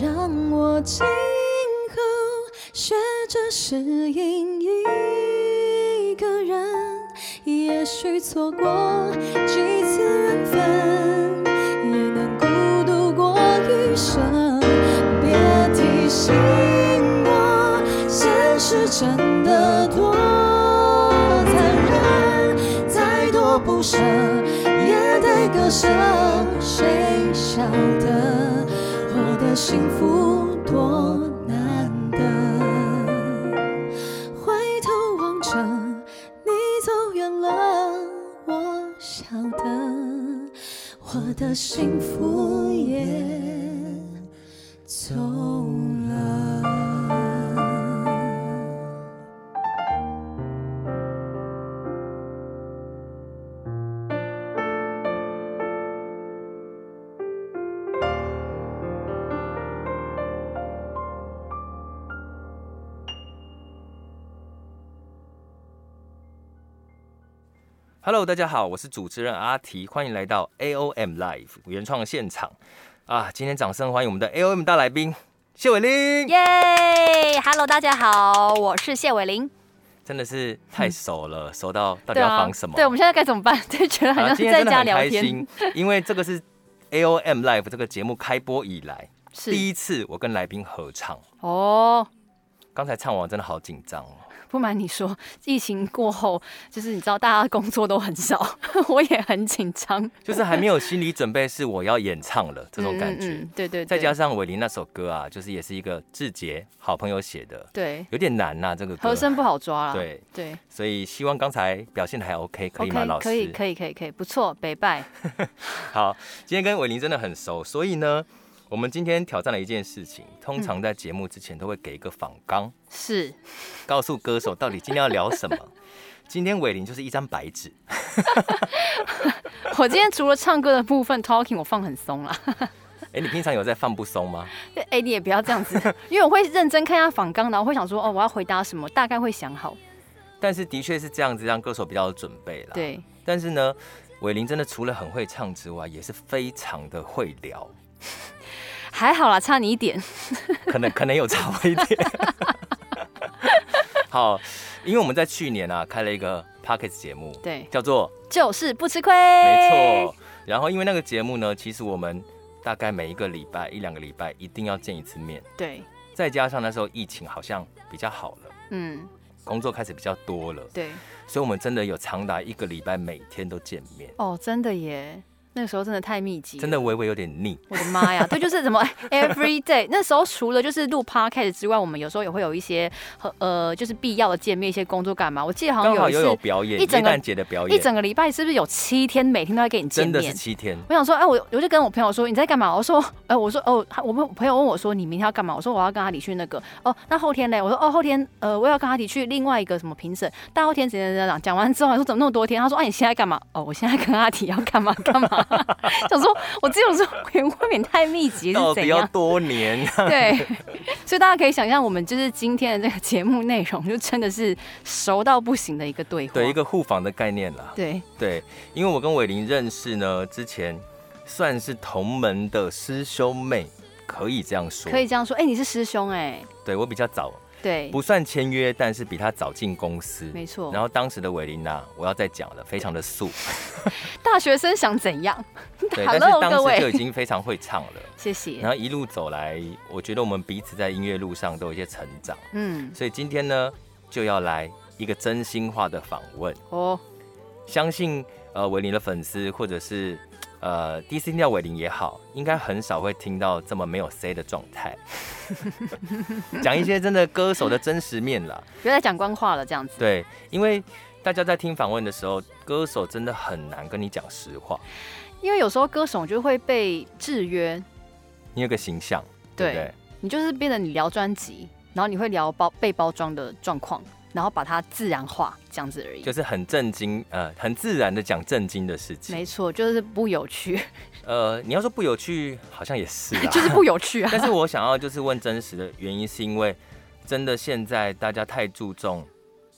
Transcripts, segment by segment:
让我今后学着适应一个人。也许错过几次缘分，也能孤独过余生。别提醒我，现实真的多残忍，再多不舍也得割舍，谁想？幸福多难得回头望着你走远了我晓得我的幸福 Hello，大家好，我是主持人阿提，欢迎来到 AOM Live 原创现场啊！今天掌声欢迎我们的 AOM 大来宾谢伟霖。耶、yeah!！Hello，大家好，我是谢伟霖。真的是太熟了，嗯、熟到到底要防什么？对，我们现在该怎么办？就觉得好像在家聊天。今天真的很开心，因为这个是 AOM Live 这个节目开播以来第一次我跟来宾合唱哦。刚才唱完真的好紧张哦。不瞒你说，疫情过后，就是你知道大家工作都很少，我也很紧张，就是还没有心理准备，是我要演唱了这种感觉。嗯嗯、对，对对。再加上伟林那首歌啊，就是也是一个志杰好朋友写的，对，有点难呐、啊，这个歌和声不好抓啦。对对。所以希望刚才表现的还 OK，可以吗，okay, 老师？可以可以可以可以，不错，北拜。好，今天跟伟林真的很熟，所以呢。我们今天挑战了一件事情，通常在节目之前都会给一个访纲，是告诉歌手到底今天要聊什么。今天伟林就是一张白纸。我今天除了唱歌的部分 talking 我放很松啦。哎，你平常有在放不松吗？哎，你也不要这样子，因为我会认真看一下访纲，然后会想说，哦，我要回答什么，大概会想好。但是的确是这样子，让歌手比较有准备了。对。但是呢，伟林真的除了很会唱之外，也是非常的会聊。还好啦，差你一点。可能可能有差我一点。好，因为我们在去年啊开了一个 Podcast 节目，对，叫做就是不吃亏。没错。然后因为那个节目呢，其实我们大概每一个礼拜一两个礼拜一定要见一次面。对。再加上那时候疫情好像比较好了，嗯，工作开始比较多了，对，所以我们真的有长达一个礼拜每天都见面。哦，真的耶。那个时候真的太密集，真的微微有点腻。我的妈呀，对，就是什么 every day。那时候除了就是录 podcast 之外，我们有时候也会有一些呃，就是必要的见面，一些工作干嘛。我记得好像有一次有表演，一整个节的表演，一整个礼拜是不是有七天，每天都在跟你见面？真的是七天。我想说，哎，我我就跟我朋友说，你在干嘛？我说，哎，我说，哦，我们朋友问我说，你明天要干嘛？我说我要跟阿里去那个。哦，那后天呢？我说，哦，后天呃，我要跟阿里去另外一个什么评审。大后天怎样怎样讲？讲完之后，我说怎么那么多天？他说，哎，你现在干嘛？哦，我现在跟阿迪要干嘛干嘛？想说。我只有说未免太密集，是怎样？多年？对，所以大家可以想象，我们就是今天的这个节目内容，就真的是熟到不行的一个对话，对，一个互访的概念啦。对对，因为我跟伟霖认识呢，之前算是同门的师兄妹，可以这样说，可以这样说。哎、欸，你是师兄哎、欸？对，我比较早。对，不算签约，但是比他早进公司，没错。然后当时的伟琳娜，我要再讲了，非常的素。大学生想怎样？对，但是当时就已经非常会唱了。谢谢。然后一路走来，我觉得我们彼此在音乐路上都有一些成长。嗯，所以今天呢，就要来一个真心话的访问。哦，相信呃伟琳的粉丝或者是。呃，第一次听到伟霖也好，应该很少会听到这么没有 say 的状态，讲一些真的歌手的真实面啦。别再讲官话了，这样子。对，因为大家在听访问的时候，歌手真的很难跟你讲实话，因为有时候歌手就会被制约。你有个形象，对，你就是变得你聊专辑，然后你会聊包被包装的状况。然后把它自然化，这样子而已，就是很震惊，呃，很自然的讲震惊的事情。没错，就是不有趣。呃，你要说不有趣，好像也是啊，就是不有趣啊。但是我想要就是问真实的原因，是因为真的现在大家太注重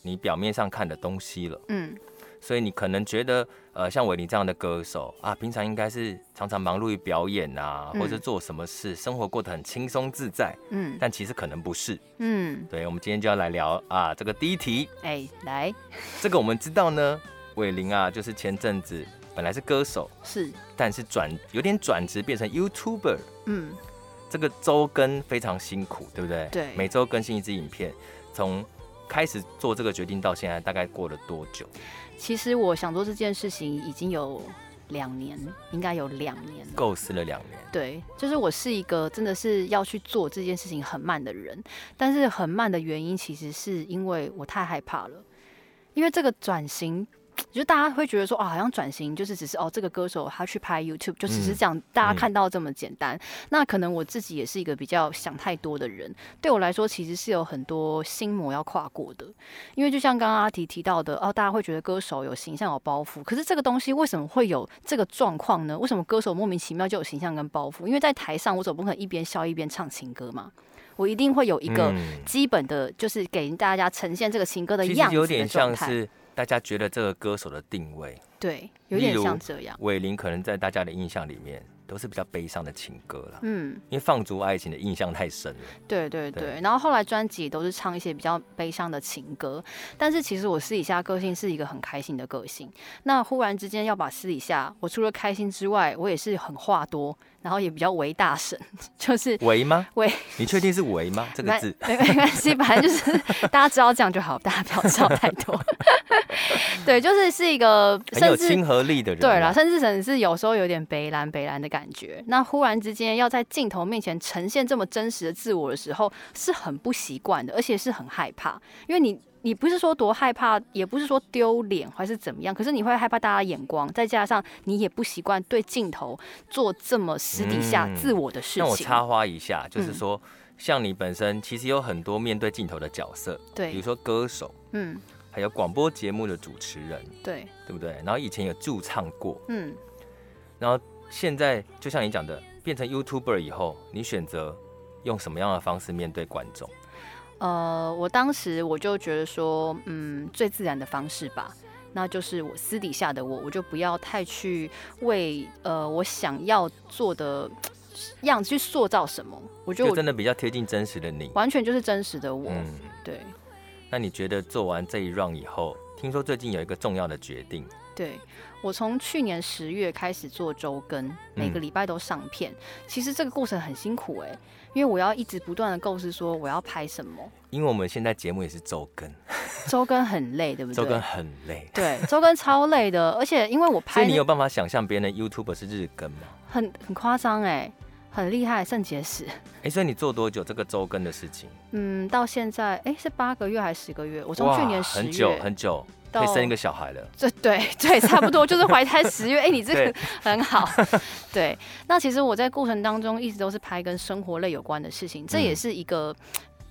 你表面上看的东西了。嗯。所以你可能觉得，呃，像伟林这样的歌手啊，平常应该是常常忙碌于表演啊，嗯、或者做什么事，生活过得很轻松自在。嗯，但其实可能不是。嗯，对，我们今天就要来聊啊，这个第一题。哎、欸，来，这个我们知道呢，伟林啊，就是前阵子本来是歌手，是，但是转有点转职变成 YouTuber。嗯，这个周更非常辛苦，对不对？对，每周更新一支影片，从开始做这个决定到现在，大概过了多久？其实我想做这件事情已经有两年，应该有两年，构思了两年。对，就是我是一个真的是要去做这件事情很慢的人，但是很慢的原因其实是因为我太害怕了，因为这个转型。就大家会觉得说，啊，好像转型就是只是哦，这个歌手他去拍 YouTube，就只是这样，大家看到这么简单。嗯、那可能我自己也是一个比较想太多的人，对我来说其实是有很多心魔要跨过的。因为就像刚刚阿提提到的，哦，大家会觉得歌手有形象有包袱，可是这个东西为什么会有这个状况呢？为什么歌手莫名其妙就有形象跟包袱？因为在台上我总不可能一边笑一边唱情歌嘛，我一定会有一个基本的，就是给大家呈现这个情歌的样子的状态。有点像是。大家觉得这个歌手的定位，对，有点像这样。伟林可能在大家的印象里面都是比较悲伤的情歌了，嗯，因为放逐爱情的印象太深了。对对对，对然后后来专辑都是唱一些比较悲伤的情歌，但是其实我私底下个性是一个很开心的个性。那忽然之间要把私底下，我除了开心之外，我也是很话多。然后也比较唯大神，就是唯吗？唯，你确定是唯吗？这个字没没关系，反正就是 大家知道这样就好，大家不要知道太多。对，就是是一个很有亲和力的人，对啦，甚至甚至是有时候有点北蓝北蓝的感感觉。那忽然之间要在镜头面前呈现这么真实的自我的时候，是很不习惯的，而且是很害怕，因为你。你不是说多害怕，也不是说丢脸还是怎么样，可是你会害怕大家眼光，再加上你也不习惯对镜头做这么私底下自我的事情。那、嗯、我插花一下，就是说，嗯、像你本身其实有很多面对镜头的角色，对，比如说歌手，嗯，还有广播节目的主持人，对，对不对？然后以前有驻唱过，嗯，然后现在就像你讲的，变成 YouTuber 以后，你选择用什么样的方式面对观众？呃，我当时我就觉得说，嗯，最自然的方式吧，那就是我私底下的我，我就不要太去为呃我想要做的样子去塑造什么。我觉得我真的比较贴近真实的你，完全就是真实的我。嗯，对。那你觉得做完这一 round 以后，听说最近有一个重要的决定？对，我从去年十月开始做周更，每个礼拜都上片。嗯，其实这个过程很辛苦哎、欸。因为我要一直不断的构思说我要拍什么，因为我们现在节目也是周更，周更很累，对不对？周更很累，对，周更超累的，而且因为我拍，所以你有办法想象别人的 YouTube 是日更吗？很很夸张哎，很厉害，肾结石。哎，所以你做多久这个周更的事情？嗯，到现在哎是八个月还是十个月？我从去年十月，很久很久。可以生一个小孩了，这对对，差不多就是怀胎十月。哎、欸，你这个 很好。对，那其实我在过程当中一直都是拍跟生活类有关的事情，这也是一个、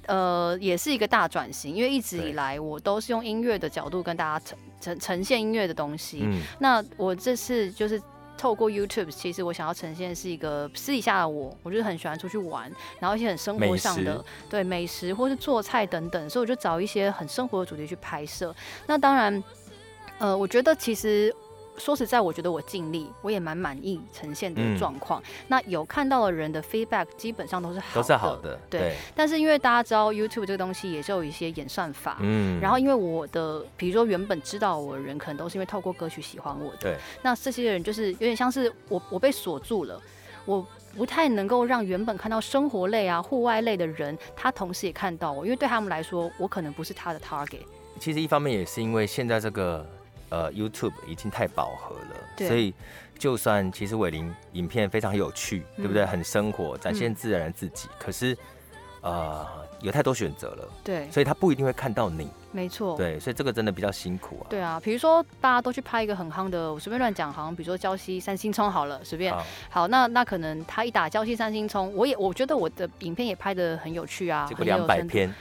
嗯、呃，也是一个大转型。因为一直以来我都是用音乐的角度跟大家呈呈呈现音乐的东西。嗯，那我这次就是。透过 YouTube，其实我想要呈现的是一个私底下的我，我就是很喜欢出去玩，然后一些很生活上的，对美食或是做菜等等，所以我就找一些很生活的主题去拍摄。那当然，呃，我觉得其实。说实在，我觉得我尽力，我也蛮满意呈现的状况。嗯、那有看到的人的 feedback 基本上都是好的，都是好的。对。对，但是因为大家知道 YouTube 这个东西也是有一些演算法，嗯。然后因为我的，比如说原本知道我的人，可能都是因为透过歌曲喜欢我的。对。那这些人就是有点像是我，我被锁住了，我不太能够让原本看到生活类啊、户外类的人，他同时也看到我，因为对他们来说，我可能不是他的 target。其实一方面也是因为现在这个。呃，YouTube 已经太饱和了，所以就算其实伟林影片非常有趣，嗯、对不对？很生活，展现自然的自己，嗯、可是，呃，有太多选择了，对，所以他不一定会看到你。没错，对，所以这个真的比较辛苦啊。对啊，比如说大家都去拍一个很夯的，我随便乱讲，好像比如说礁溪三星葱好了，随便。好，好，那那可能他一打礁溪三星葱，我也我觉得我的影片也拍的很有趣啊，结果两百篇。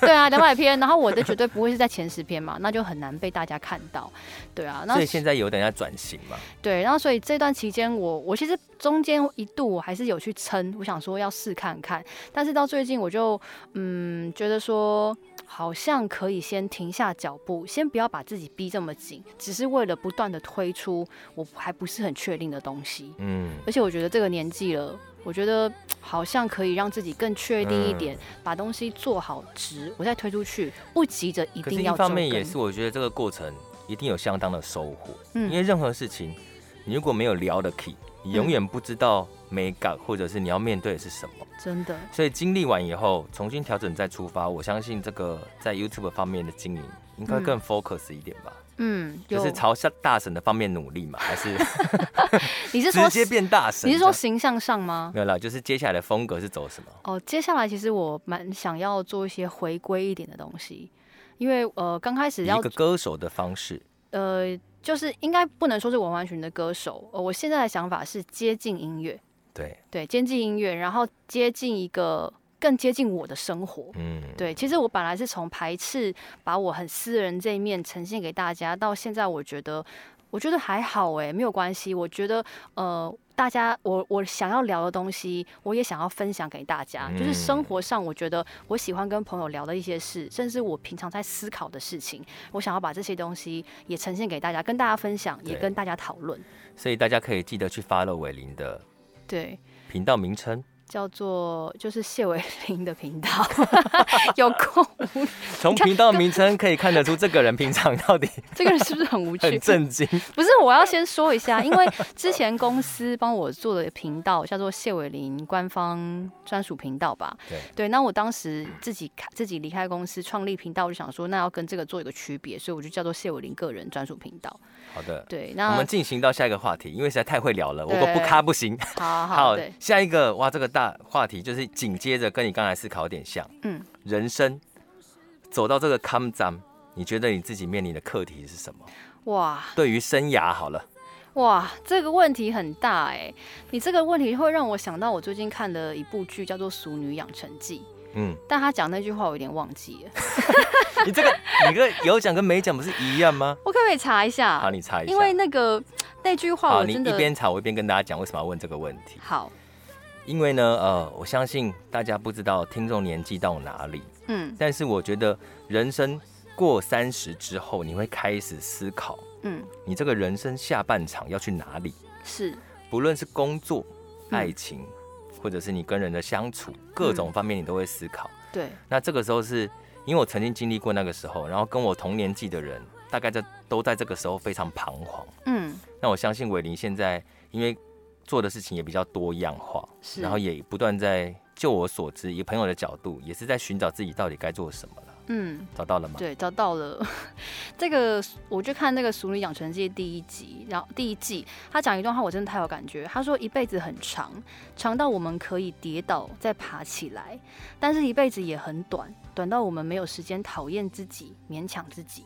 对啊，两百篇，然后我的绝对不会是在前十篇嘛，那就很难被大家看到。对啊，那所以现在有等下转型嘛。对，然后所以这段期间我我其实中间一度我还是有去撑，我想说要试看看，但是到最近我就嗯觉得说。好像可以先停下脚步，先不要把自己逼这么紧，只是为了不断的推出我还不是很确定的东西。嗯，而且我觉得这个年纪了，我觉得好像可以让自己更确定一点，嗯、把东西做好值，我再推出去，不急着一定要。一方面也是，我觉得这个过程一定有相当的收获。嗯，因为任何事情，你如果没有聊的 key，你永远不知道美感，或者是你要面对的是什么。真的，所以经历完以后，重新调整再出发，我相信这个在 YouTube 方面的经营应该更 focus 一点吧。嗯，就是朝向大神的方面努力嘛，还是？你是说直接变大神？你是说形象上吗？没有啦，就是接下来的风格是走什么？哦，接下来其实我蛮想要做一些回归一点的东西，因为呃，刚开始要一个歌手的方式，呃，就是应该不能说是完完全的歌手。呃，我现在的想法是接近音乐。对对，接近音乐，然后接近一个更接近我的生活。嗯，对，其实我本来是从排斥把我很私人这一面呈现给大家，到现在我觉得，我觉得还好哎，没有关系。我觉得呃，大家我我想要聊的东西，我也想要分享给大家。就是生活上，我觉得我喜欢跟朋友聊的一些事，甚至我平常在思考的事情，我想要把这些东西也呈现给大家，跟大家分享，也跟大家讨论。所以大家可以记得去 follow 伟林的。对，频道名称。叫做就是谢伟 林的频道 有空无。从频道名称可以看得出，这个人平常到底这个人是不是很无趣？很震惊。不是，我要先说一下，因为之前公司帮我做的频道叫做谢伟林官方专属频道吧？对对。那我当时自己开自己离开公司创立频道，我就想说，那要跟这个做一个区别，所以我就叫做谢伟林个人专属频道。好的。对，那我们进行到下一个话题，因为实在太会聊了，我不不卡不行。好好，好，下一个哇，这个大话题就是紧接着跟你刚才思考有点像，嗯，人生走到这个坎站，你觉得你自己面临的课题是什么？哇，对于生涯好了，哇，这个问题很大哎，你这个问题会让我想到我最近看的一部剧，叫做《熟女养成记》。嗯，但他讲那句话我有点忘记了。你这个，你个有讲跟没讲不是一样吗？我可不可以查一下？好，你查一下。因为那个那句话，我真的。你一边查，我一边跟大家讲为什么要问这个问题。好。因为呢，呃，我相信大家不知道听众年纪到哪里。嗯。但是我觉得人生过三十之后，你会开始思考，嗯，你这个人生下半场要去哪里？是。不论是工作、爱情。嗯或者是你跟人的相处，各种方面你都会思考。嗯、对，那这个时候是因为我曾经经历过那个时候，然后跟我同年纪的人，大概在都在这个时候非常彷徨。嗯，那我相信伟林现在因为做的事情也比较多样化，是，然后也不断在，就我所知，以朋友的角度，也是在寻找自己到底该做什么了。嗯，找到了吗？对，找到了。这个我就看那个《熟女养成记》第一集，然后第一季他讲一段话，我真的太有感觉。他说：“一辈子很长，长到我们可以跌倒再爬起来，但是一辈子也很短，短到我们没有时间讨厌自己，勉强自己。”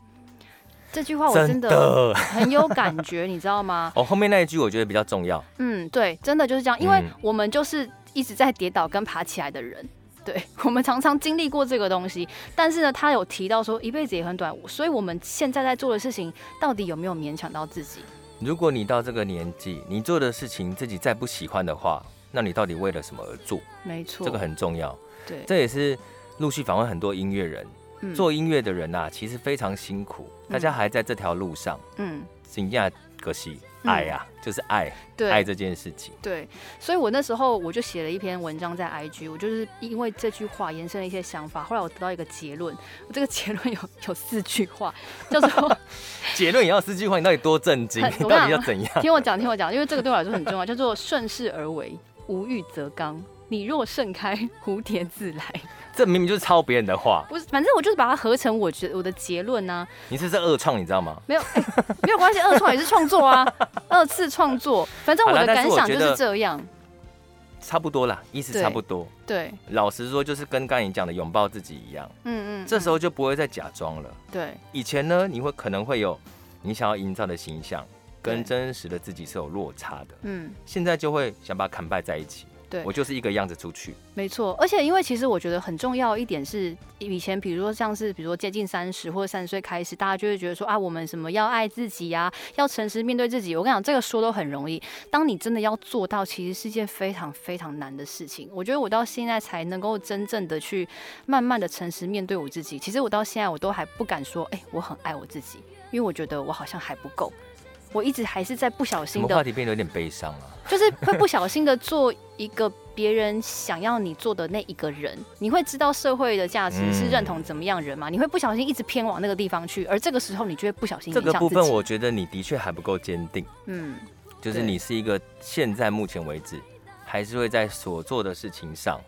这句话我真的很有感觉，你知道吗？哦，后面那一句我觉得比较重要。嗯，对，真的就是这样，因为我们就是一直在跌倒跟爬起来的人。对，我们常常经历过这个东西，但是呢，他有提到说一辈子也很短，所以我们现在在做的事情到底有没有勉强到自己？如果你到这个年纪，你做的事情自己再不喜欢的话，那你到底为了什么而做？没错，这个很重要。对，这也是陆续访问很多音乐人，嗯、做音乐的人呐、啊，其实非常辛苦，大家还在这条路上，嗯，真的可惜。爱呀、就是爱，对爱这件事情。对，所以我那时候我就写了一篇文章在 IG，我就是因为这句话延伸了一些想法。后来我得到一个结论，我这个结论有 有四句话，叫做 结论也要四句话，你到底多震惊？你到底要怎样？听我讲，听我讲，因为这个对我来说很重要，叫做顺势而为，无欲则刚。你若盛开，蝴蝶自来。这明明就是抄别人的话，不是，反正我就是把它合成我觉我的结论呢、啊。你这是恶创，你知道吗？没有，欸、没有关系，恶创也是创作啊，二次创作。反正我的感想就是这样，差不多啦，意思差不多。对，对老实说，就是跟刚才你讲的拥抱自己一样。嗯，嗯嗯，这时候就不会再假装了。对，以前呢，你会可能会有你想要营造的形象，跟真实的自己是有落差的。嗯，现在就会想把它砍败在一起。对，我就是一个样子出去，没错。而且因为其实我觉得很重要一点是，以前比如说像是比如说接近三十或者三十岁开始，大家就会觉得说啊，我们什么要爱自己呀、啊，要诚实面对自己。我跟你讲，这个说都很容易，当你真的要做到，其实是件非常非常难的事情。我觉得我到现在才能够真正的去慢慢的诚实面对我自己。其实我到现在我都还不敢说，哎、欸，我很爱我自己，因为我觉得我好像还不够。我一直还是在不小心的，话题变得有点悲伤啊，就是会不小心的做一个别人想要你做的那一个人，你会知道社会的价值是认同怎么样人吗？你会不小心一直偏往那个地方去，而这个时候你就会不小心。这个部分我觉得你的确还不够坚定，嗯，就是你是一个现在目前为止还是会在所做的事情上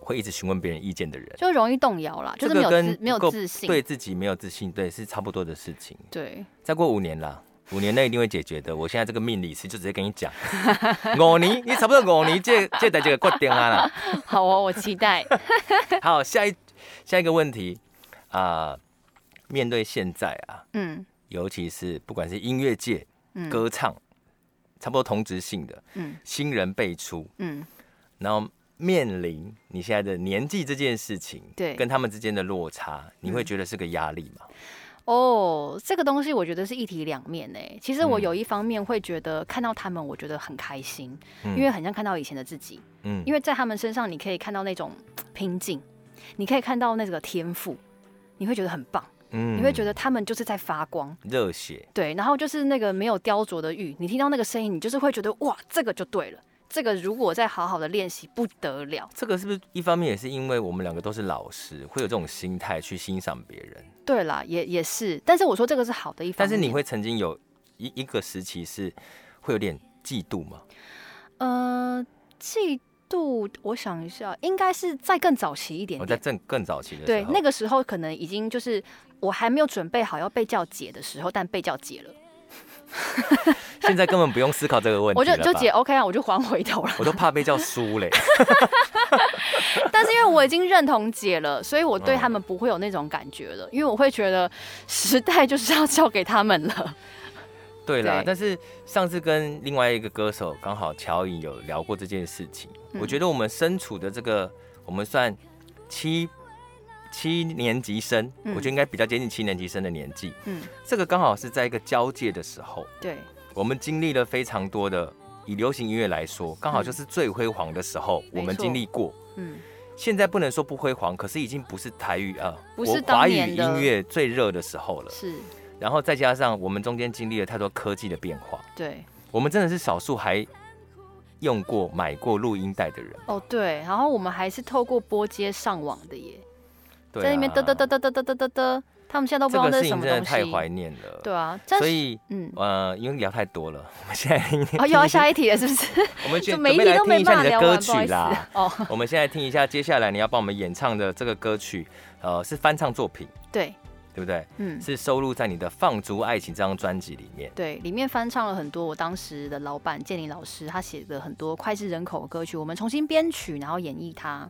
会一直询问别人意见的人，就容易动摇啦，就是没有自没有自信，对自己没有自信，对，是差不多的事情。对，再过五年啦。五年内一定会解决的。我现在这个命理师就直接跟你讲，五年你差不多五年这这代这个决定啊啦。好哦，我期待。好，下一下一个问题啊、呃，面对现在啊，嗯，尤其是不管是音乐界、嗯、歌唱，差不多同质性的，嗯，新人辈出，嗯，然后面临你现在的年纪这件事情，对，跟他们之间的落差，你会觉得是个压力吗？嗯哦，oh, 这个东西我觉得是一体两面诶。其实我有一方面会觉得看到他们，我觉得很开心，嗯、因为很像看到以前的自己。嗯，因为在他们身上你可以看到那种拼劲，你可以看到那个天赋，你会觉得很棒。嗯，你会觉得他们就是在发光，热血。对，然后就是那个没有雕琢的玉，你听到那个声音，你就是会觉得哇，这个就对了。这个如果再好好的练习，不得了。这个是不是一方面也是因为我们两个都是老师，会有这种心态去欣赏别人？对啦，也也是。但是我说这个是好的一方面。但是你会曾经有一一个时期是会有点嫉妒吗？呃，嫉妒，我想一下，应该是在更早期一点点。我在更更早期的时候，对，那个时候可能已经就是我还没有准备好要被叫姐的时候，但被叫姐了。现在根本不用思考这个问题，我就就姐 OK 啊，我就还回头了。我都怕被叫叔嘞。但是因为我已经认同姐了，所以我对他们不会有那种感觉了，因为我会觉得时代就是要交给他们了。对啦，对，但是上次跟另外一个歌手刚好乔颖有聊过这件事情，嗯，我觉得我们身处的这个，我们算七。七年级生，嗯、我觉得应该比较接近七年级生的年纪。嗯，这个刚好是在一个交界的时候。对，我们经历了非常多的，以流行音乐来说，刚好就是最辉煌的时候。嗯、我们经历过。嗯，现在不能说不辉煌，可是已经不是台语啊，不是华语音乐最热的时候了。是。然后再加上我们中间经历了太多科技的变化。对。我们真的是少数还用过、买过录音带的人。哦，对。然后我们还是透过拨接上网的耶。在那边嘚嘚嘚嘚嘚嘚嘚嘚嘚，他们现在都不知道那是什么东西。真的太怀念了。对啊，所以嗯呃，因为聊太多了，我们现在哦又要下一题了，是不是？我们 就每一题都没办法聊完，不啦。哦，我们现在听一下接下来你要帮我们演唱的这个歌曲，呃，是翻唱作品，对对不对？嗯，是收录在你的《放逐爱情》这张专辑里面。对，里面翻唱了很多我当时的老板建林老师他写的很多脍炙人口的歌曲，我们重新编曲，然后演绎它。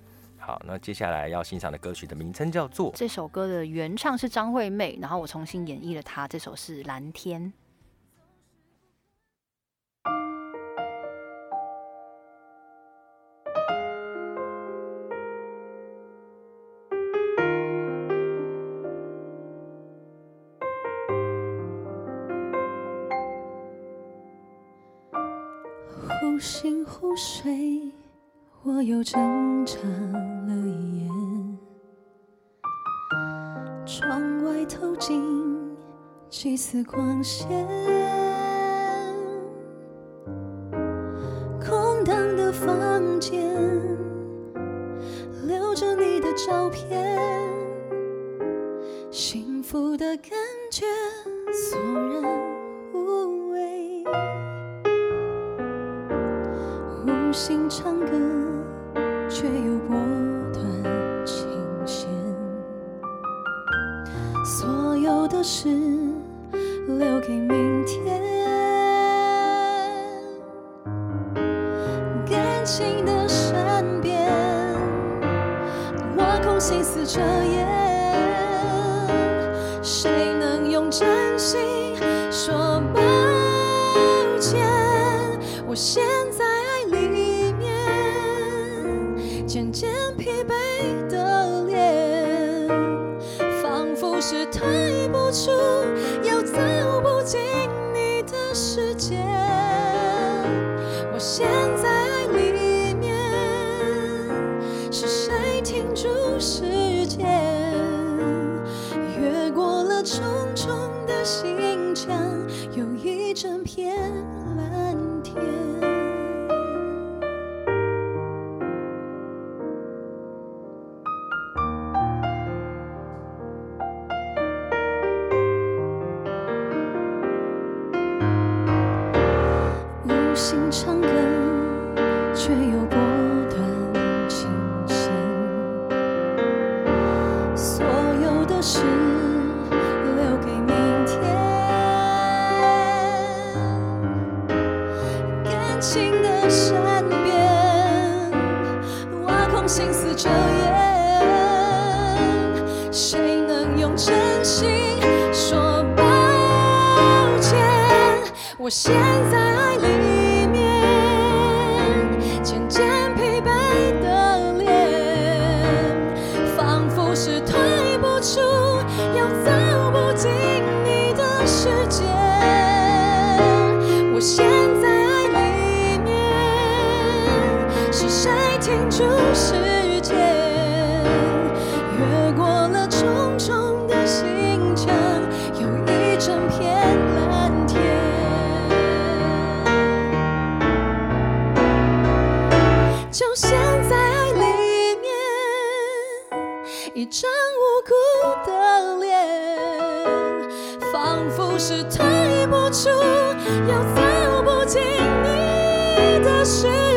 好，那接下来要欣赏的歌曲的名称叫做……这首歌的原唱是张惠妹，然后我重新演绎了她。这首是《蓝天》。忽醒忽睡，我又挣扎几丝光线，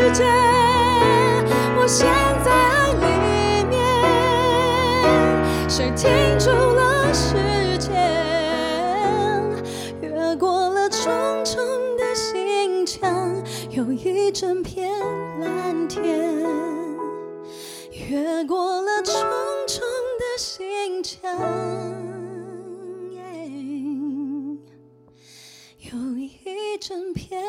世界。我陷在爱里面，谁停住了时间？越过了重重的心墙，有一整片。蓝天，越过了重重的心墙，有一整片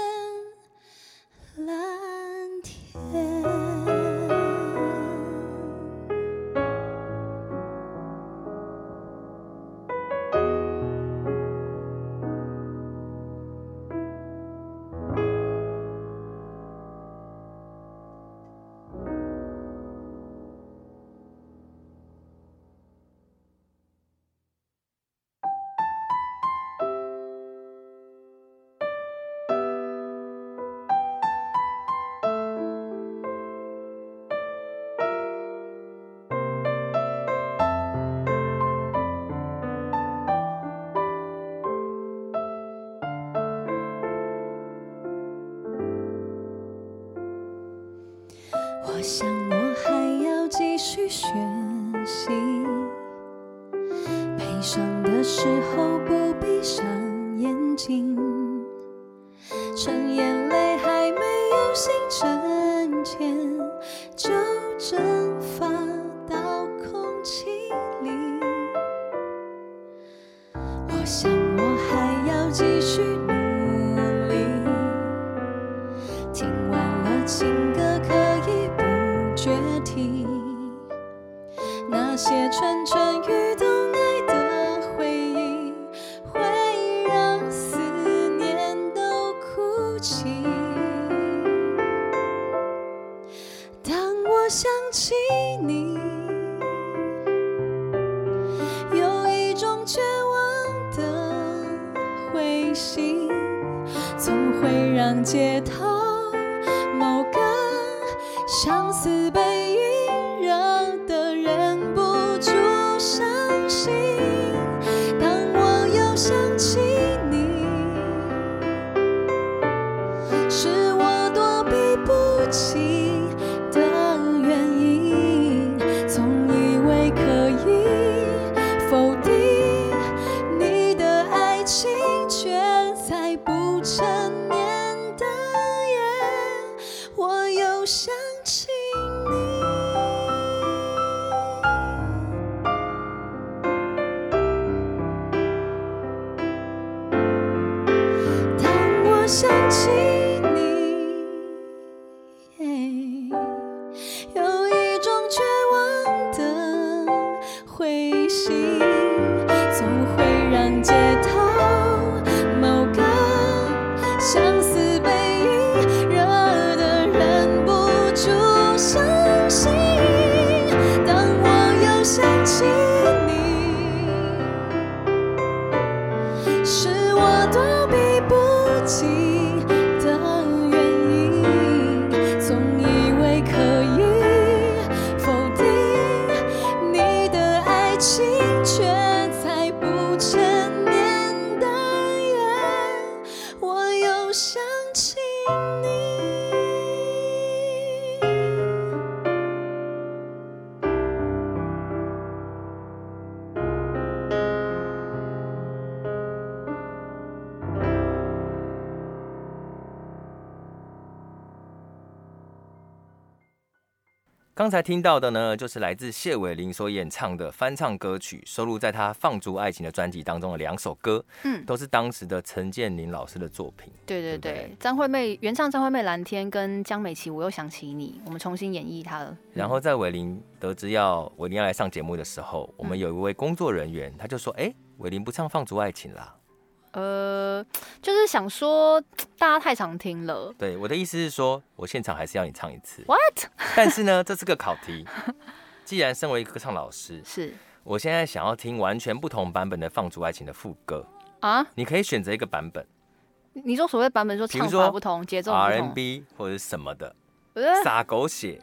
我想，我还要继续努力。听完了情歌，可以不绝停。那些纯纯。刚才听到的呢，就是来自谢伟玲所演唱的翻唱歌曲，收录在他《放逐爱情》的专辑当中的两首歌，嗯，都是当时的陈建宁老师的作品。对对对，张惠妹原唱张惠妹《蓝天》跟江美琪《我又想起你》，我们重新演绎它了。嗯、然后在伟玲得知要伟玲要来上节目的时候，我们有一位工作人员，他就说：“哎，伟玲不唱《放逐爱情》啦。”呃，就是想说大家太常听了。对，我的意思是说，我现场还是要你唱一次。What？但是呢，这是个考题。既然身为一个歌唱老师，是我现在想要听完全不同版本的《放逐爱情》的副歌啊，你可以选择一个版本。你说所谓版本，说唱法不同，节奏，R&B 或者什么的。撒狗血，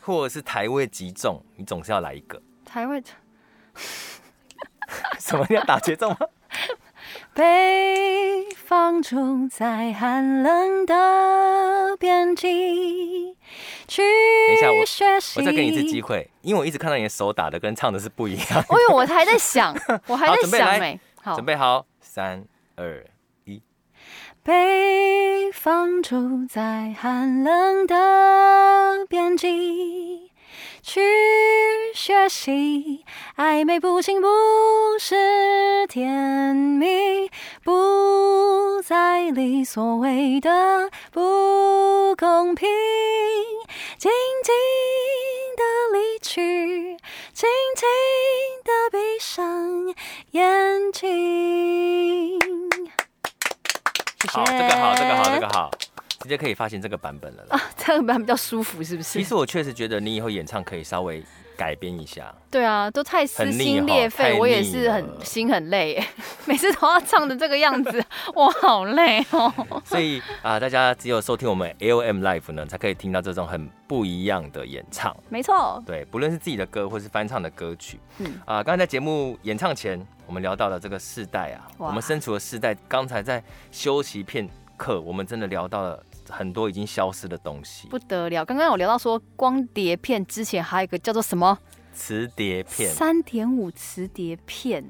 或者是台味极重，你总是要来一个。台味？什么？你要打节奏吗？北方住在寒冷的边境，去学习。等一下，我我再给你一次机会，因为我一直看到你的手打的跟唱的是不一样。哦呦，我还在想，我还在想没。好，准备好，三二一。北方住在寒冷的边境。去学习，暧昧不清不是甜蜜，不再理所谓的不公平，静静的离去，静静的闭上眼睛。好，这个好，这个好，这个好。直接可以发行这个版本了啊，这个版本比较舒服，是不是？其实我确实觉得你以后演唱可以稍微改编一下。对啊，都太撕心裂肺，我也是很心很累，每次都要唱的这个样子，我好累哦。所以啊、呃，大家只有收听我们 L M Life 呢，才可以听到这种很不一样的演唱。没错，对，不论是自己的歌或是翻唱的歌曲，嗯啊、呃，刚才在节目演唱前，我们聊到了这个世代啊，我们身处的世代，刚才在休息片刻，我们真的聊到了。很多已经消失的东西，不得了。刚刚有聊到说光碟片之前还有一个叫做什么磁碟片，三点五磁碟片，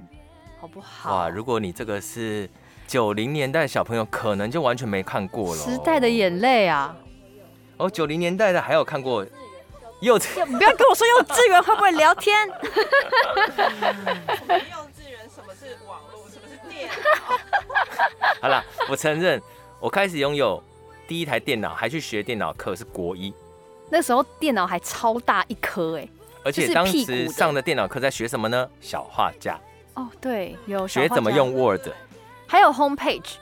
好不好？哇，如果你这个是九零年代的小朋友，可能就完全没看过了。时代的眼泪啊！哦，九零年代的还有看过幼稚，你不要跟我说幼稚园会不会聊天？什么幼稚园？什么是网络？什么是电脑？好了，我承认，我开始拥有。第一台电脑还去学电脑课是国一，那时候电脑还超大一颗哎，而且当时上的电脑课在学什么呢？小画家哦，对，有学怎么用 Word，还有 Home Page。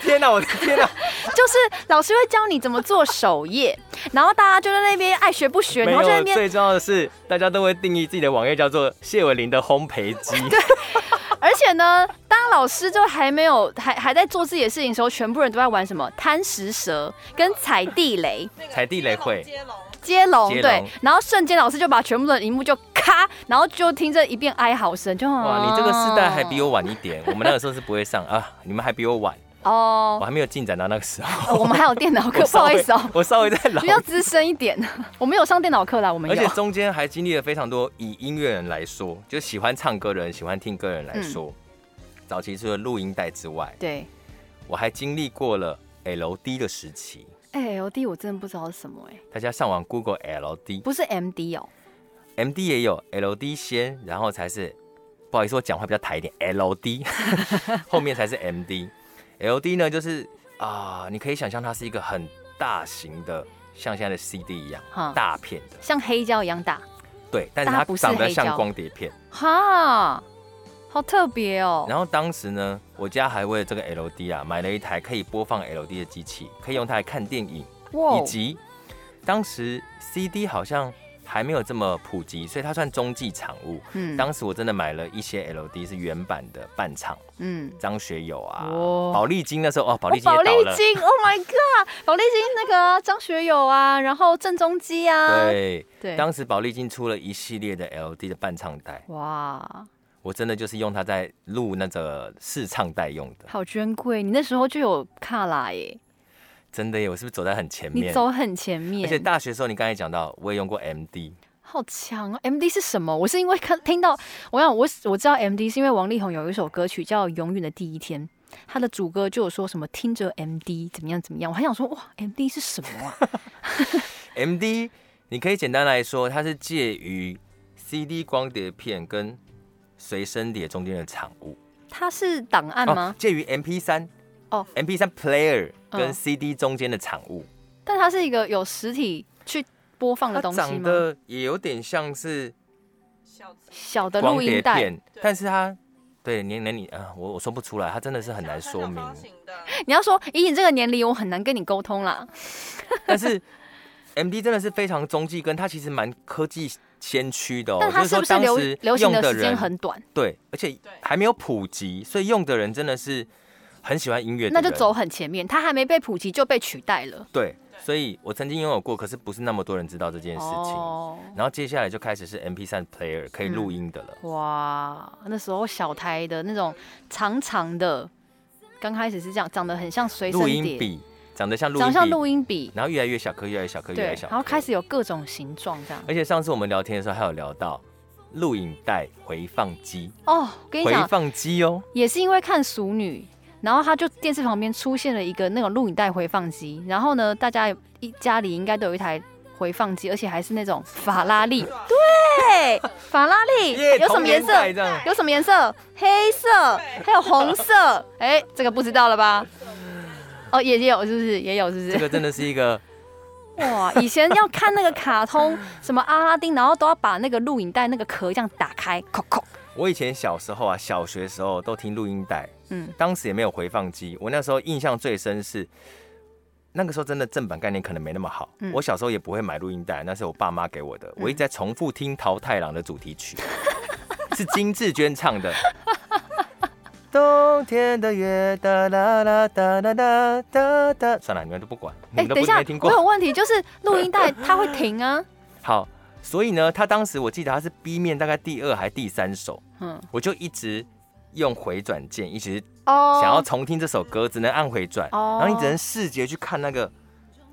天哪，我的天哪！就是老师会教你怎么做首页，然后大家就在那边爱学不学，然后在那边最重要的是，大家都会定义自己的网页叫做谢伟林的 Home Page。对。而且呢，当老师就还没有还还在做自己的事情的时候，全部人都在玩什么贪食蛇跟踩地雷。踩地雷会接龙，接龙。对，然后瞬间老师就把全部的荧幕就咔，然后就听着一遍哀嚎声，就哇，你这个时代还比我晚一点，我们那个时候是不会上啊，你们还比我晚。哦，我还没有进展到那个时候，我们还有电脑课，不好意思哦，我稍微再老，比较资深一点，我没有上电脑课啦，我们而且中间还经历了非常多，以音乐人来说，就喜欢唱歌的人，喜欢听歌的人来说。早期除了录音带之外，对，我还经历过了 LD 的时期。哎，LD 我真的不知道是什么哎。大家上网 Google LD，不是 MD 哦，MD 也有 LD 先，然后才是，不好意思，我讲话比较台一点，LD 后面才是 MD。LD 呢，就是啊、呃，你可以想象它是一个很大型的，像现在的 CD 一样，大片的，像黑胶一样大。对，但是它长得像光碟片。哈。好特别哦！然后当时呢，我家还为了这个 LD 啊，买了一台可以播放 LD 的机器，可以用它来看电影。哇！以及当时 CD 好像还没有这么普及，所以它算中继产物。嗯，当时我真的买了一些 LD 是原版的伴唱。嗯，张学友啊，宝丽金那时候哦，宝丽金。宝丽金，Oh my God！宝丽金那个张学友啊，然后郑中基啊。对对，当时宝丽金出了一系列的 LD 的伴唱带。哇！我真的就是用它在录那个试唱带用的，好珍贵。你那时候就有卡拉耶，真的耶！我是不是走在很前面？你走很前面。而且大学的时候，你刚才讲到，我也用过 MD，好强啊！MD 是什么？我是因为看听到，我想我我知道 MD 是因为王力宏有一首歌曲叫《永远的第一天》，他的主歌就有说什么听着 MD 怎么样怎么样，我还想说哇，MD 是什么啊？MD 你可以简单来说，它是介于 CD 光碟片跟随身碟中间的产物，它是档案吗？介于 MP 三哦，MP 三 player 跟 CD 中间的产物，但它是一个有实体去播放的东西吗？长得也有点像是小的录音带，但是它对年龄你啊，我我说不出来，它真的是很难说明。你要说以你这个年龄，我很难跟你沟通啦。但是 MD 真的是非常中继，跟它其实蛮科技。先驱的哦，但它是不是流流行的时间很短？对，而且还没有普及，所以用的人真的是很喜欢音乐，那就走很前面。它还没被普及就被取代了。对，所以我曾经拥有过，可是不是那么多人知道这件事情。哦、然后接下来就开始是 M P 三 player 可以录音的了、嗯。哇，那时候小台的那种长长的，刚开始是这样，长得很像随身录音笔，长得像录音笔，长像录音笔，然后越来越小颗，越来越小颗，越来越小。然后开始有各种形状这样。而且上次我们聊天的时候还有聊到。录影带回放机哦，跟你讲，回放机哦，也是因为看《熟女》，然后他就电视旁边出现了一个那种录影带回放机，然后呢，大家一家里应该都有一台回放机，而且还是那种法拉利，对，法拉利有什么颜色？有什么颜色？黑色，还有红色，哎，这个不知道了吧？哦，也也有，是不是？也有，是不是？这个真的是一个。哇！以前要看那个卡通，什么阿拉丁，然后都要把那个录影带那个壳这样打开，扣扣。我以前小时候啊，小学时候都听录音带，嗯，当时也没有回放机。我那时候印象最深是，那个时候真的正版概念可能没那么好。嗯、我小时候也不会买录音带，那是我爸妈给我的。我一直在重复听桃太郎的主题曲，嗯、是金志娟唱的。冬天的月哒啦啦哒啦哒哒哒，算了，你们都不管。哎、欸，等一下，我有问题，就是录音带它会停啊。好，所以呢，他当时我记得他是 B 面大概第二还第三首，嗯，我就一直用回转键，一直想要重听这首歌，只能按回转，哦、然后你只能视觉去看那个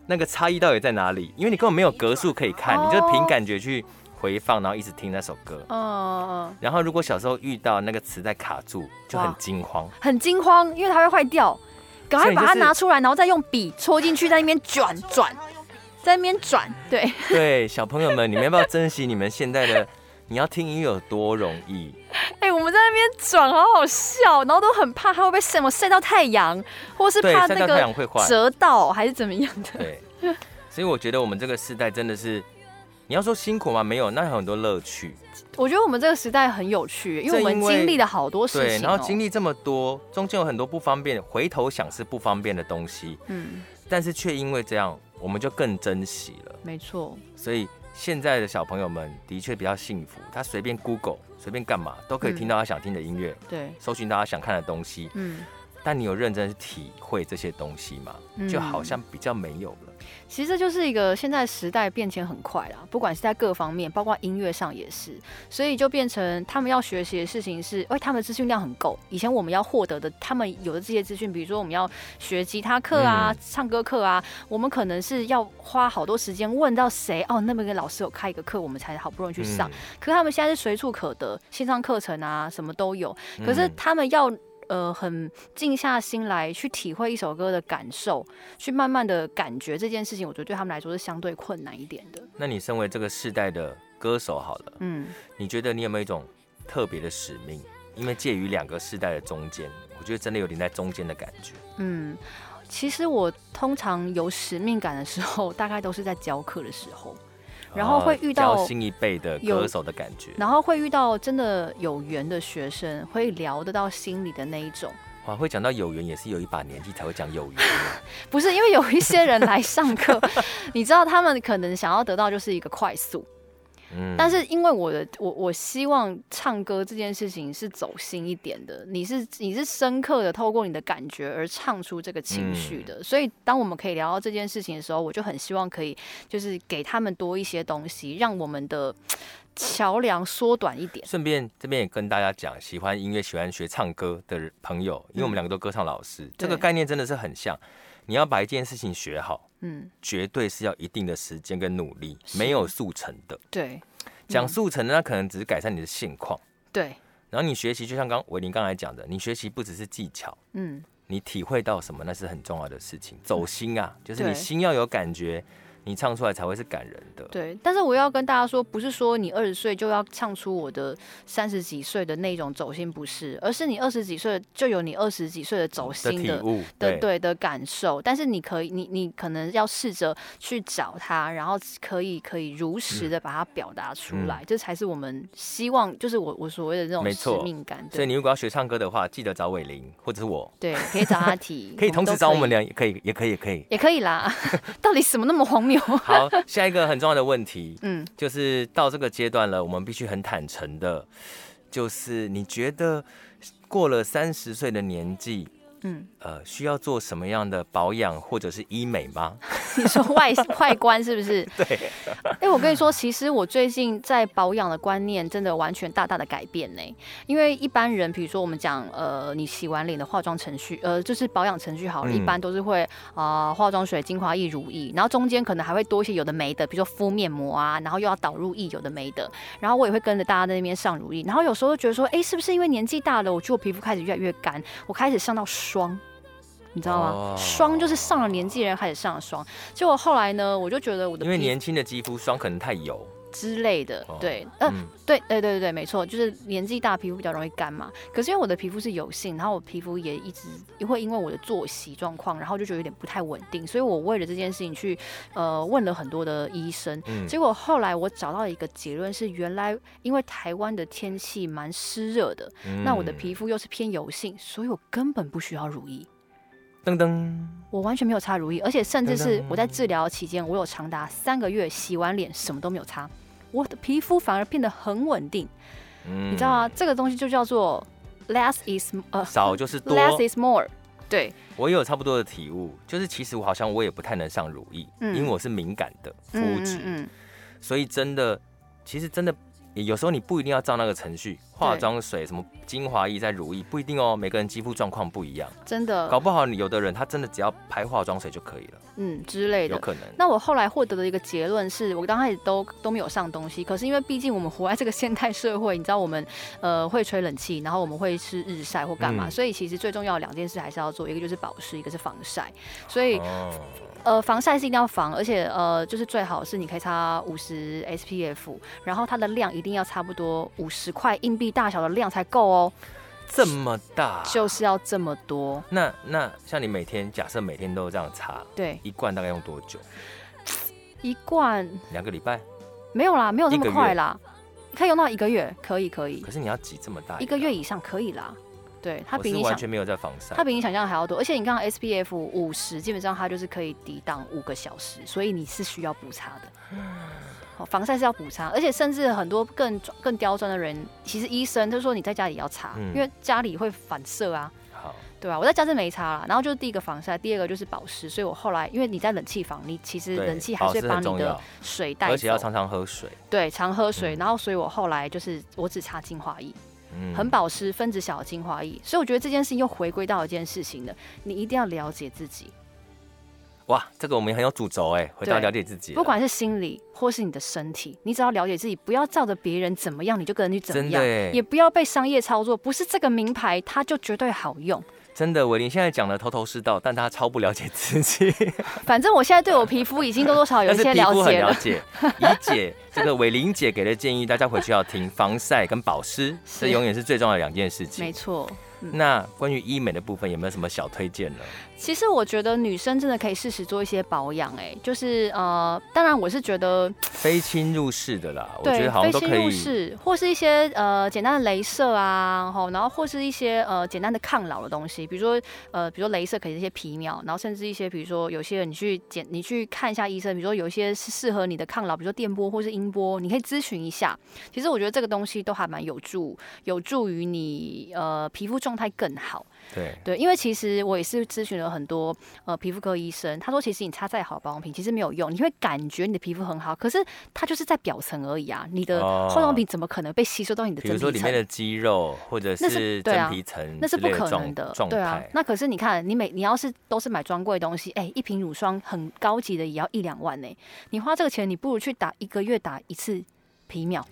那个差异到底在哪里，因为你根本没有格数可以看，哦、你就凭感觉去。回放，然后一直听那首歌。嗯，然后如果小时候遇到那个磁带卡住，就很惊慌，很惊慌，因为它会坏掉。赶快把它拿出来，然后再用笔戳进去，在那边转转，在那边转。对 对，小朋友们，你们要不要珍惜你们现在的？你要听音乐有多容易？哎，我们在那边转，好好笑，然后都很怕它会被什么晒到太阳，或是怕那个折到还是怎么样的。对，所以我觉得我们这个时代真的是。你要说辛苦吗？没有，那有很多乐趣。我觉得我们这个时代很有趣，因为我们经历了好多事情，对，然后经历这么多，中间有很多不方便，回头想是不方便的东西，嗯，但是却因为这样，我们就更珍惜了。没错。所以现在的小朋友们的确比较幸福，他随便 Google，随便干嘛都可以听到他想听的音乐，对，搜寻到他想看的东西，嗯。但你有认真去体会这些东西吗？就好像比较没有了。嗯、其实这就是一个现在时代变迁很快啦，不管是在各方面，包括音乐上也是。所以就变成他们要学习的事情是，哎，他们的资讯量很够。以前我们要获得的，他们有的这些资讯，比如说我们要学吉他课啊、嗯、唱歌课啊，我们可能是要花好多时间问到谁哦，那边个老师有开一个课，我们才好不容易去上。嗯、可是他们现在是随处可得，线上课程啊，什么都有。可是他们要。呃，很静下心来去体会一首歌的感受，去慢慢的感觉这件事情，我觉得对他们来说是相对困难一点的。那你身为这个世代的歌手，好了，嗯，你觉得你有没有一种特别的使命？因为介于两个世代的中间，我觉得真的有点在中间的感觉。嗯，其实我通常有使命感的时候，大概都是在教课的时候。然后会遇到新一辈的歌手的感觉，然后会遇到真的有缘的学生，会聊得到心里的那一种。哇，会讲到有缘也是有一把年纪才会讲有缘。不是因为有一些人来上课，你知道他们可能想要得到就是一个快速。嗯，但是因为我的我我希望唱歌这件事情是走心一点的，你是你是深刻的透过你的感觉而唱出这个情绪的，嗯、所以当我们可以聊到这件事情的时候，我就很希望可以就是给他们多一些东西，让我们的桥梁缩短一点。顺便这边也跟大家讲，喜欢音乐、喜欢学唱歌的朋友，因为我们两个都歌唱老师，嗯、这个概念真的是很像。你要把一件事情学好，嗯，绝对是要一定的时间跟努力，没有速成的。对，讲速成的那可能只是改善你的现况。对，然后你学习，就像刚伟林刚才讲的，你学习不只是技巧，嗯，你体会到什么，那是很重要的事情。走心啊，就是你心要有感觉。你唱出来才会是感人的。对，但是我要跟大家说，不是说你二十岁就要唱出我的三十几岁的那种走心，不是，而是你二十几岁就有你二十几岁的走心的、的对、对的感受。但是你可以，你你可能要试着去找它，然后可以可以如实的把它表达出来，嗯、这才是我们希望，就是我我所谓的这种使命感。所以你如果要学唱歌的话，记得找伟林或者是我。对，可以找他提，可以同时找我们俩，也可以，也可以，也可以，也可以啦。到底什么那么荒谬？好，下一个很重要的问题，嗯，就是到这个阶段了，我们必须很坦诚的，就是你觉得过了三十岁的年纪，嗯，呃，需要做什么样的保养或者是医美吗？你说外 外观是不是？对。哎、欸，我跟你说，其实我最近在保养的观念真的完全大大的改变呢。因为一般人，比如说我们讲，呃，你洗完脸的化妆程序，呃，就是保养程序好了，嗯、一般都是会啊、呃，化妆水、精华液、乳液，然后中间可能还会多一些有的没的，比如说敷面膜啊，然后又要导入液，有的没的。然后我也会跟着大家在那边上乳液，然后有时候觉得说，哎、欸，是不是因为年纪大了，我觉得我皮肤开始越来越干，我开始上到霜。你知道吗？霜、oh. 就是上了年纪人开始上了霜，结果后来呢，我就觉得我的因为年轻的肌肤霜可能太油之类的，oh. 对，嗯、呃，对，对，对，对，对，没错，就是年纪大皮肤比较容易干嘛。可是因为我的皮肤是油性，然后我皮肤也一直也会因为我的作息状况，然后就觉得有点不太稳定，所以我为了这件事情去呃问了很多的医生，嗯、结果后来我找到一个结论是，原来因为台湾的天气蛮湿热的，嗯、那我的皮肤又是偏油性，所以我根本不需要乳液。噔噔，我完全没有擦乳液，而且甚至是我在治疗期间，我有长达三个月洗完脸什么都没有擦，我的皮肤反而变得很稳定。嗯，你知道吗？这个东西就叫做 less is 呃少就是多，less is more。对，我也有差不多的体悟，就是其实我好像我也不太能上乳液，嗯、因为我是敏感的肤质，嗯嗯嗯、所以真的，其实真的。有时候你不一定要照那个程序，化妆水、什么精华液、再乳液，不一定哦。每个人肌肤状况不一样，真的，搞不好有的人他真的只要拍化妆水就可以了，嗯之类的，有可能。那我后来获得的一个结论是，我刚开始都都没有上东西，可是因为毕竟我们活在这个现代社会，你知道我们呃会吹冷气，然后我们会吃日晒或干嘛，嗯、所以其实最重要的两件事还是要做，一个就是保湿，一个是防晒，所以。哦呃，防晒是一定要防，而且呃，就是最好是你可以擦五十 SPF，然后它的量一定要差不多五十块硬币大小的量才够哦。这么大？就是要这么多。那那像你每天假设每天都这样擦，对，一罐大概用多久？一罐两个礼拜？没有啦，没有这么快啦，可以用到一个月，可以可以。可是你要挤这么大一，一个月以上可以啦。对，它比你完全没有在防晒，它比你想象还要多，而且你刚刚 SPF 五十，基本上它就是可以抵挡五个小时，所以你是需要补擦的。好，防晒是要补擦，而且甚至很多更更刁钻的人，其实医生都说你在家里要擦，嗯、因为家里会反射啊。好，对吧？我在家是没擦啦，然后就是第一个防晒，第二个就是保湿，所以我后来因为你在冷气房，你其实冷气还是会把你的水带走，而且要常常喝水。对，常喝水，然后所以我后来就是我只擦精华液。很保湿，分子小的精华液，所以我觉得这件事情又回归到一件事情了，你一定要了解自己。哇，这个我们也很有主轴哎，回到了解自己，不管是心理或是你的身体，你只要了解自己，不要照着别人怎么样你就跟人去怎么样，也不要被商业操作，不是这个名牌它就绝对好用。真的，伟林现在讲的头头是道，但他超不了解自己。反正我现在对我皮肤已经多多少少有一些了解了。了解，怡姐，这个伟玲姐给的建议，大家回去要听，防晒跟保湿，这永远是最重要的两件事情。没错。嗯、那关于医美的部分，有没有什么小推荐呢？其实我觉得女生真的可以适时做一些保养，哎，就是呃，当然我是觉得非侵入式的啦，对，我觉得好像都可以，非侵入式，或是一些呃简单的镭射啊，然后或是一些呃简单的抗老的东西，比如说呃，比如说镭射可以一些皮秒，然后甚至一些比如说有些人你去检你去看一下医生，比如说有一些是适合你的抗老，比如说电波或是音波，你可以咨询一下。其实我觉得这个东西都还蛮有助，有助于你呃皮肤状态更好。对对，因为其实我也是咨询了很多呃皮肤科医生，他说其实你擦再好的保养品其实没有用，你会感觉你的皮肤很好，可是它就是在表层而已啊，你的化妆品怎么可能被吸收到你的真皮层？比如说里面的肌肉或者是真皮层，那是不可能的，对啊。那可是你看，你每你要是都是买专柜的东西，哎、欸，一瓶乳霜很高级的也要一两万呢、欸，你花这个钱，你不如去打一个月打一次皮秒，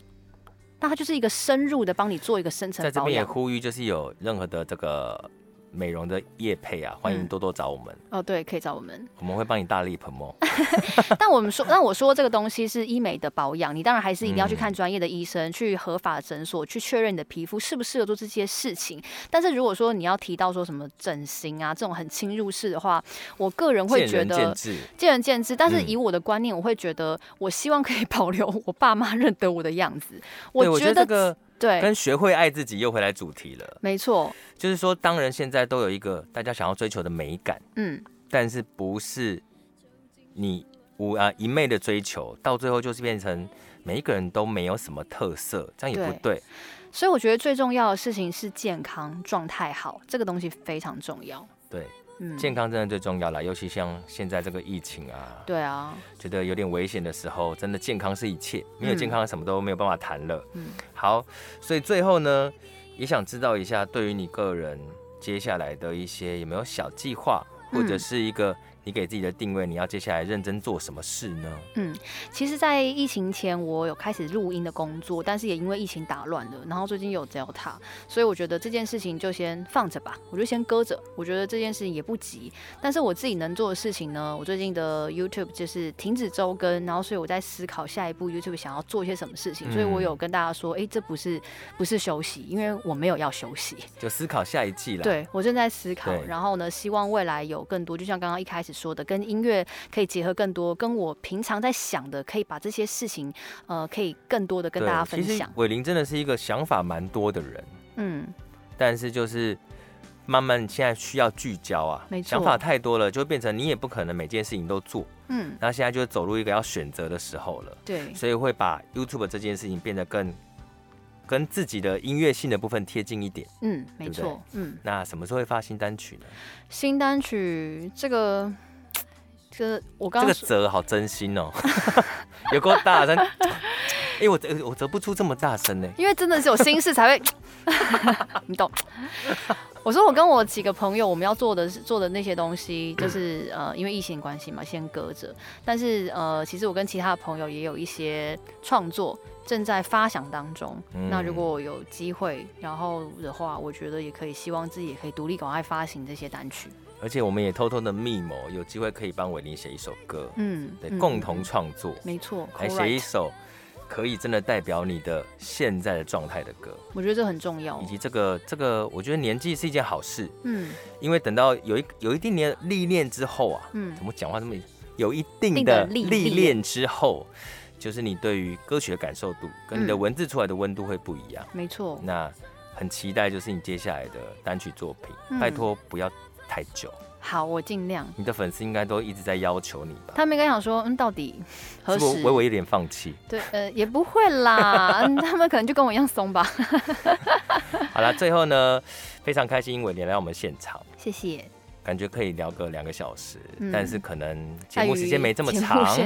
那它就是一个深入的帮你做一个深层。在这边也呼吁，就是有任何的这个。美容的业配啊，欢迎多多找我们。嗯、哦，对，可以找我们，我们会帮你大力 promote。但我们说，但我说这个东西是医美的保养，你当然还是一定要去看专业的医生，嗯、去合法的诊所去确认你的皮肤适不适合做这些事情。但是如果说你要提到说什么整形啊这种很侵入式的话，我个人会觉得见仁见智，见仁见智。但是以我的观念，我会觉得我希望可以保留我爸妈认得我的样子。我觉得这个。对，跟学会爱自己又回来主题了。没错，就是说，当然现在都有一个大家想要追求的美感，嗯，但是不是你无啊一昧的追求，到最后就是变成每一个人都没有什么特色，这样也不对。对，所以我觉得最重要的事情是健康状态好，这个东西非常重要。对，嗯，健康真的最重要了，尤其像现在这个疫情啊，对啊，觉得有点危险的时候，真的健康是一切，没有健康什么都没有办法谈了。嗯，好，所以最后呢，也想知道一下，对于你个人接下来的一些有没有小计划，或者是一个。你给自己的定位，你要接下来认真做什么事呢？嗯，其实，在疫情前，我有开始录音的工作，但是也因为疫情打乱了。然后最近有 Delta，所以我觉得这件事情就先放着吧，我就先搁着。我觉得这件事情也不急。但是我自己能做的事情呢，我最近的 YouTube 就是停止周更，然后所以我在思考下一步 YouTube 想要做些什么事情。所以我有跟大家说，哎、欸，这不是不是休息，因为我没有要休息，就思考下一季了。对，我正在思考，然后呢，希望未来有更多，就像刚刚一开始。说的跟音乐可以结合更多，跟我平常在想的，可以把这些事情，呃，可以更多的跟大家分享。伟林真的是一个想法蛮多的人，嗯，但是就是慢慢现在需要聚焦啊，没错，想法太多了，就会变成你也不可能每件事情都做，嗯，那现在就走入一个要选择的时候了，对，所以会把 YouTube 这件事情变得更跟自己的音乐性的部分贴近一点，嗯，没错，嗯，那什么时候会发新单曲呢？新单曲这个。这我刚这个折好真心哦，有够大声，哎、欸，我我折不出这么大声呢，因为真的是有心事才会 你懂。我说我跟我几个朋友，我们要做的是做的那些东西，就是呃，因为疫情关系嘛，先搁着。但是呃，其实我跟其他的朋友也有一些创作正在发想当中。嗯、那如果有机会，然后的话，我觉得也可以，希望自己也可以独立赶快发行这些单曲。而且我们也偷偷的密谋，有机会可以帮伟林写一首歌，嗯，对，共同创作，没错，来写一首可以真的代表你的现在的状态的歌。我觉得这很重要，以及这个这个，我觉得年纪是一件好事，嗯，因为等到有一有一定年历练之后啊，嗯，怎么讲话这么有一定的历练之后，就是你对于歌曲的感受度跟你的文字出来的温度会不一样，没错。那很期待就是你接下来的单曲作品，拜托不要。太久，好，我尽量。你的粉丝应该都一直在要求你吧？他们应该想说，嗯，到底 何时？微微有点放弃？对，呃，也不会啦，他们可能就跟我一样松吧。好了，最后呢，非常开心伟玲来到我们现场，谢谢。感觉可以聊个两个小时，嗯、但是可能节目时间没这么长，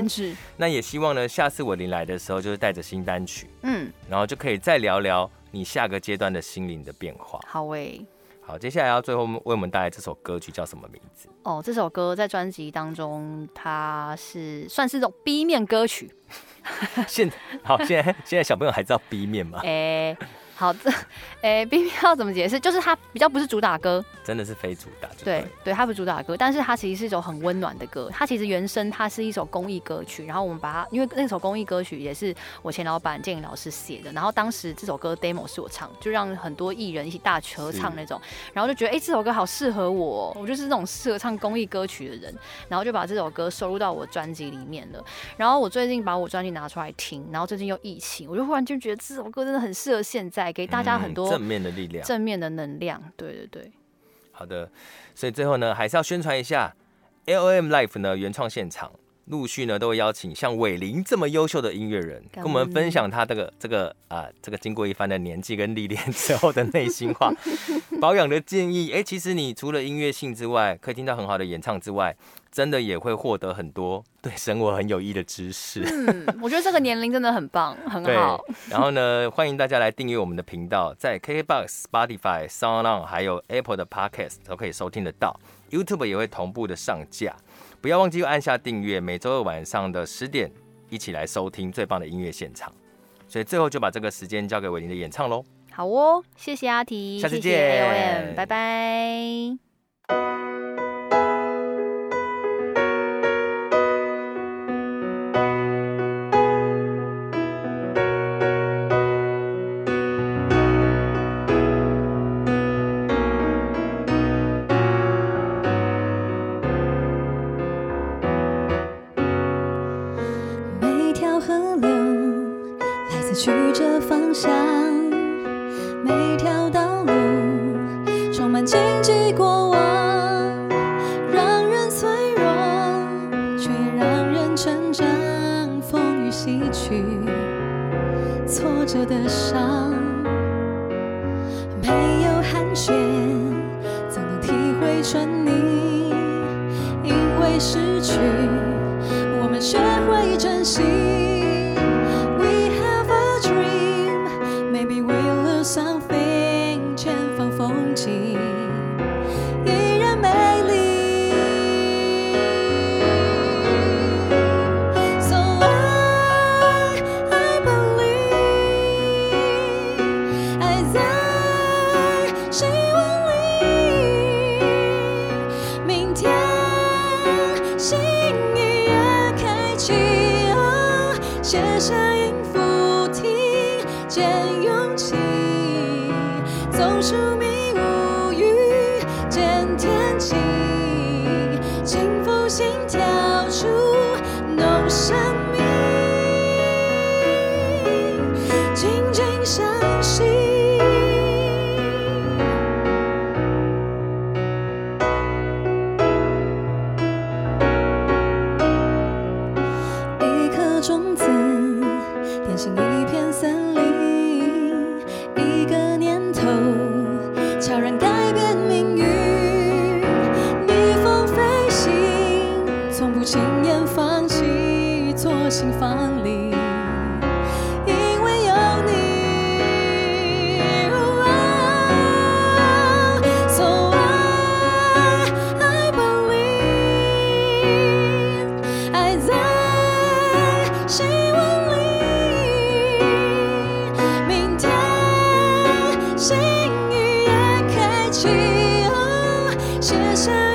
那也希望呢，下次我临来的时候，就是带着新单曲，嗯，然后就可以再聊聊你下个阶段的心灵的变化。好诶、欸。好，接下来要最后为我们带来这首歌曲叫什么名字？哦，这首歌在专辑当中，它是算是这种 B 面歌曲。现好，现在现在小朋友还知道 B 面吗？哎、欸。好这，哎，B 面要怎么解释？就是它比较不是主打歌，真的是非主打。对对，它不是主打歌，但是它其实是一首很温暖的歌。它其实原声它是一首公益歌曲，然后我们把它，因为那首公益歌曲也是我前老板建颖老师写的，然后当时这首歌 demo 是我唱，就让很多艺人一起大合唱那种，然后就觉得哎、欸，这首歌好适合我，我就是那种适合唱公益歌曲的人，然后就把这首歌收录到我专辑里面了。然后我最近把我专辑拿出来听，然后最近又疫情，我就忽然就觉得这首歌真的很适合现在。给大家很多正面的力量，正面的能量。对对对，好的。所以最后呢，还是要宣传一下 L.O.M. Life 呢原创现场，陆续呢都会邀请像伟林这么优秀的音乐人，跟我们分享他这个这个啊这个经过一番的年纪跟历练之后的内心话，保养的建议。哎、欸，其实你除了音乐性之外，可以听到很好的演唱之外。真的也会获得很多对生活很有益的知识。嗯，我觉得这个年龄真的很棒，很好。然后呢，欢迎大家来订阅我们的频道，在 KKBOX、Spotify、SoundOn 还有 Apple 的 Podcast 都可以收听得到。YouTube 也会同步的上架，不要忘记按下订阅。每周二晚上的十点，一起来收听最棒的音乐现场。所以最后就把这个时间交给伟玲的演唱喽。好哦，谢谢阿提，下次见，AOM，拜拜。失去我们学会珍惜。心雨也开启写下。